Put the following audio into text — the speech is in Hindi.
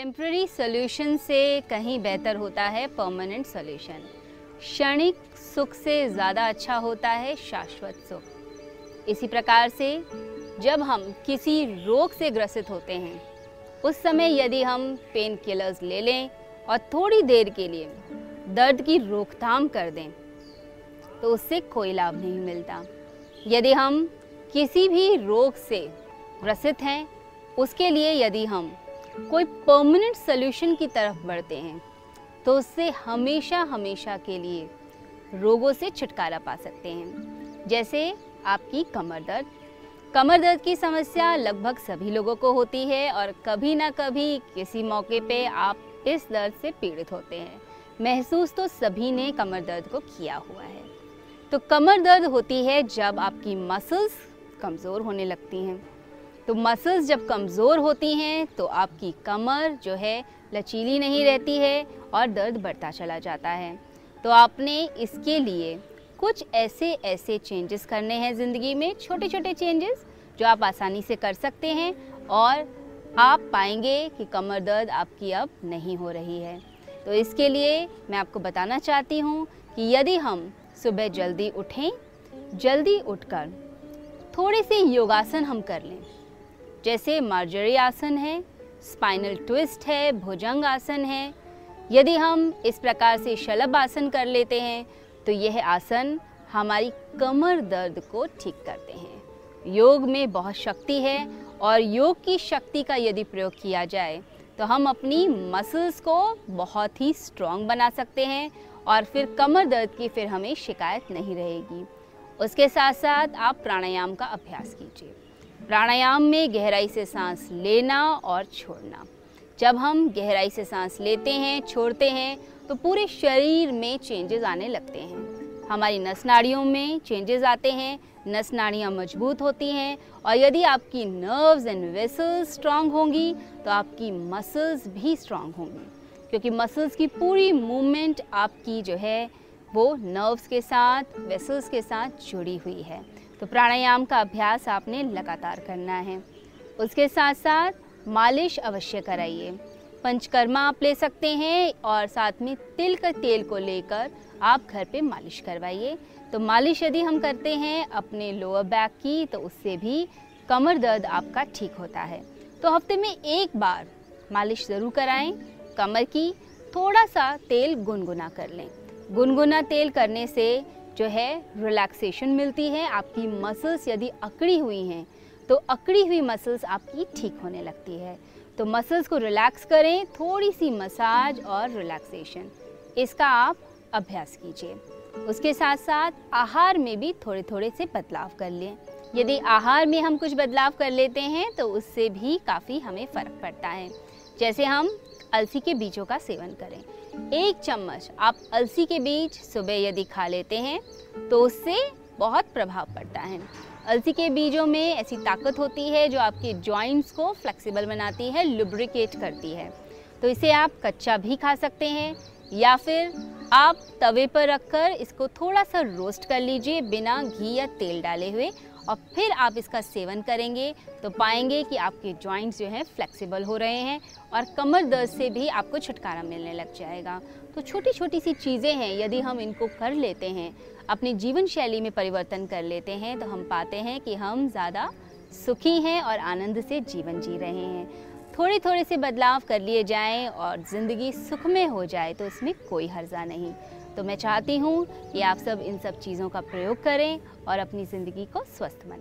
टेम्प्ररी सोल्यूशन से कहीं बेहतर होता है परमानेंट सोल्यूशन क्षणिक सुख से ज़्यादा अच्छा होता है शाश्वत सुख. इसी प्रकार से जब हम किसी रोग से ग्रसित होते हैं, उस समय यदि हम पेन किलर्स ले लें और थोड़ी देर के लिए दर्द की रोकथाम कर दें तो उससे कोई लाभ नहीं मिलता. यदि हम किसी भी रोग से ग्रसित हैं, उसके लिए यदि हम कोई परमानेंट सोल्यूशन की तरफ़ बढ़ते हैं तो उससे हमेशा हमेशा के लिए रोगों से छुटकारा पा सकते हैं। जैसे आपकी कमर दर्द। कमर दर्द की समस्या लगभग सभी लोगों को होती है और कभी ना कभी किसी मौके पे आप इस दर्द से पीड़ित होते हैं। महसूस तो सभी ने कमर दर्द को किया हुआ है। तो कमर दर्द होती है जब आपकी मसल्स कमज़ोर होने लगती हैं। तो मसल्स जब कमज़ोर होती हैं तो आपकी कमर जो है, लचीली नहीं रहती है और दर्द बढ़ता चला जाता है। तो आपने इसके लिए कुछ ऐसे ऐसे चेंजेस करने हैं ज़िंदगी में छोटे छोटे चेंजेस जो आप आसानी से कर सकते हैं और आप पाएँगे कि कमर दर्द आपकी अब नहीं हो रही है। तो इसके लिए मैं आपको बताना चाहती हूँ कि यदि हम सुबह जल्दी उठें, जल्दी उठकर थोड़े से योगासन हम कर लें। जैसे मार्जरी आसन है स्पाइनल ट्विस्ट है, भुजंग आसन है। यदि हम इस प्रकार से शलभ आसन कर लेते हैं तो यह आसन हमारी कमर दर्द को ठीक करते हैं। योग में बहुत शक्ति है और योग की शक्ति का यदि प्रयोग किया जाए तो हम अपनी मसल्स को बहुत ही स्ट्रॉन्ग बना सकते हैं और फिर कमर दर्द की फिर हमें शिकायत नहीं रहेगी। उसके साथ साथ आप प्राणायाम का अभ्यास कीजिए। प्राणायाम में गहराई से सांस लेना और छोड़ना। जब हम गहराई से सांस लेते हैं, छोड़ते हैं तो पूरे शरीर में चेंजेस आने लगते हैं। हमारी नस नाड़ियों में चेंजेस आते हैं नस नाड़ियाँ मज़बूत होती हैं और यदि आपकी नर्व्स एंड वेसल्स स्ट्रांग होंगी तो आपकी मसल्स भी स्ट्रांग होंगी। क्योंकि मसल्स की पूरी मूवमेंट आपकी जो है, वो नर्व्स के साथ वेसल्स के साथ जुड़ी हुई है। तो प्राणायाम का अभ्यास आपने लगातार करना है। उसके साथ साथ मालिश अवश्य कराइए। पंचकर्मा आप ले सकते हैं और साथ में तिल का तेल को लेकर आप घर पे मालिश करवाइए। तो मालिश यदि हम करते हैं अपने लोअर बैक की तो उससे भी कमर दर्द आपका ठीक होता है। तो हफ़्ते में एक बार मालिश ज़रूर कराएँ। कमर की थोड़ा सा तेल गुनगुना कर लें। गुनगुना तेल करने से जो है रिलैक्सेशन मिलती है, आपकी मसल्स यदि अकड़ी हुई हैं तो अकड़ी हुई मसल्स आपकी ठीक होने लगती है। तो मसल्स को रिलैक्स करें थोड़ी सी मसाज और रिलैक्सेशन इसका आप अभ्यास कीजिए। उसके साथ साथ आहार में भी थोड़े थोड़े से बदलाव कर लें। यदि आहार में हम कुछ बदलाव कर लेते हैं तो उससे भी काफ़ी हमें फ़र्क पड़ता है। जैसे हम अलसी के बीजों का सेवन करें। एक चम्मच आप अलसी के बीज सुबह यदि खा लेते हैं तो उससे बहुत प्रभाव पड़ता है। अलसी के बीजों में ऐसी ताकत होती है जो आपके जॉइंट्स को फ्लेक्सिबल बनाती है लुब्रिकेट करती है। तो इसे आप कच्चा भी खा सकते हैं, या फिर आप तवे पर रखकर इसको थोड़ा सा रोस्ट कर लीजिए बिना घी या तेल डाले हुए, और फिर आप इसका सेवन करेंगे तो पाएँगे कि आपके जॉइंट्स जो हैं फ्लेक्सिबल हो रहे हैं और कमर दर्द से भी आपको छुटकारा मिलने लग जाएगा। तो छोटी छोटी सी चीज़ें हैं, यदि हम इनको कर लेते हैं, अपनी जीवन शैली में परिवर्तन कर लेते हैं तो हम पाते हैं कि हम ज़्यादा सुखी हैं और आनंद से जीवन जी रहे हैं। थोड़े थोड़े से बदलाव कर लिए जाएँ और ज़िंदगी सुखमय हो जाए तो इसमें कोई हर्जा नहीं। तो मैं चाहती हूँ कि आप सब इन सब चीज़ों का प्रयोग करें और अपनी ज़िंदगी को स्वस्थ बनाएँ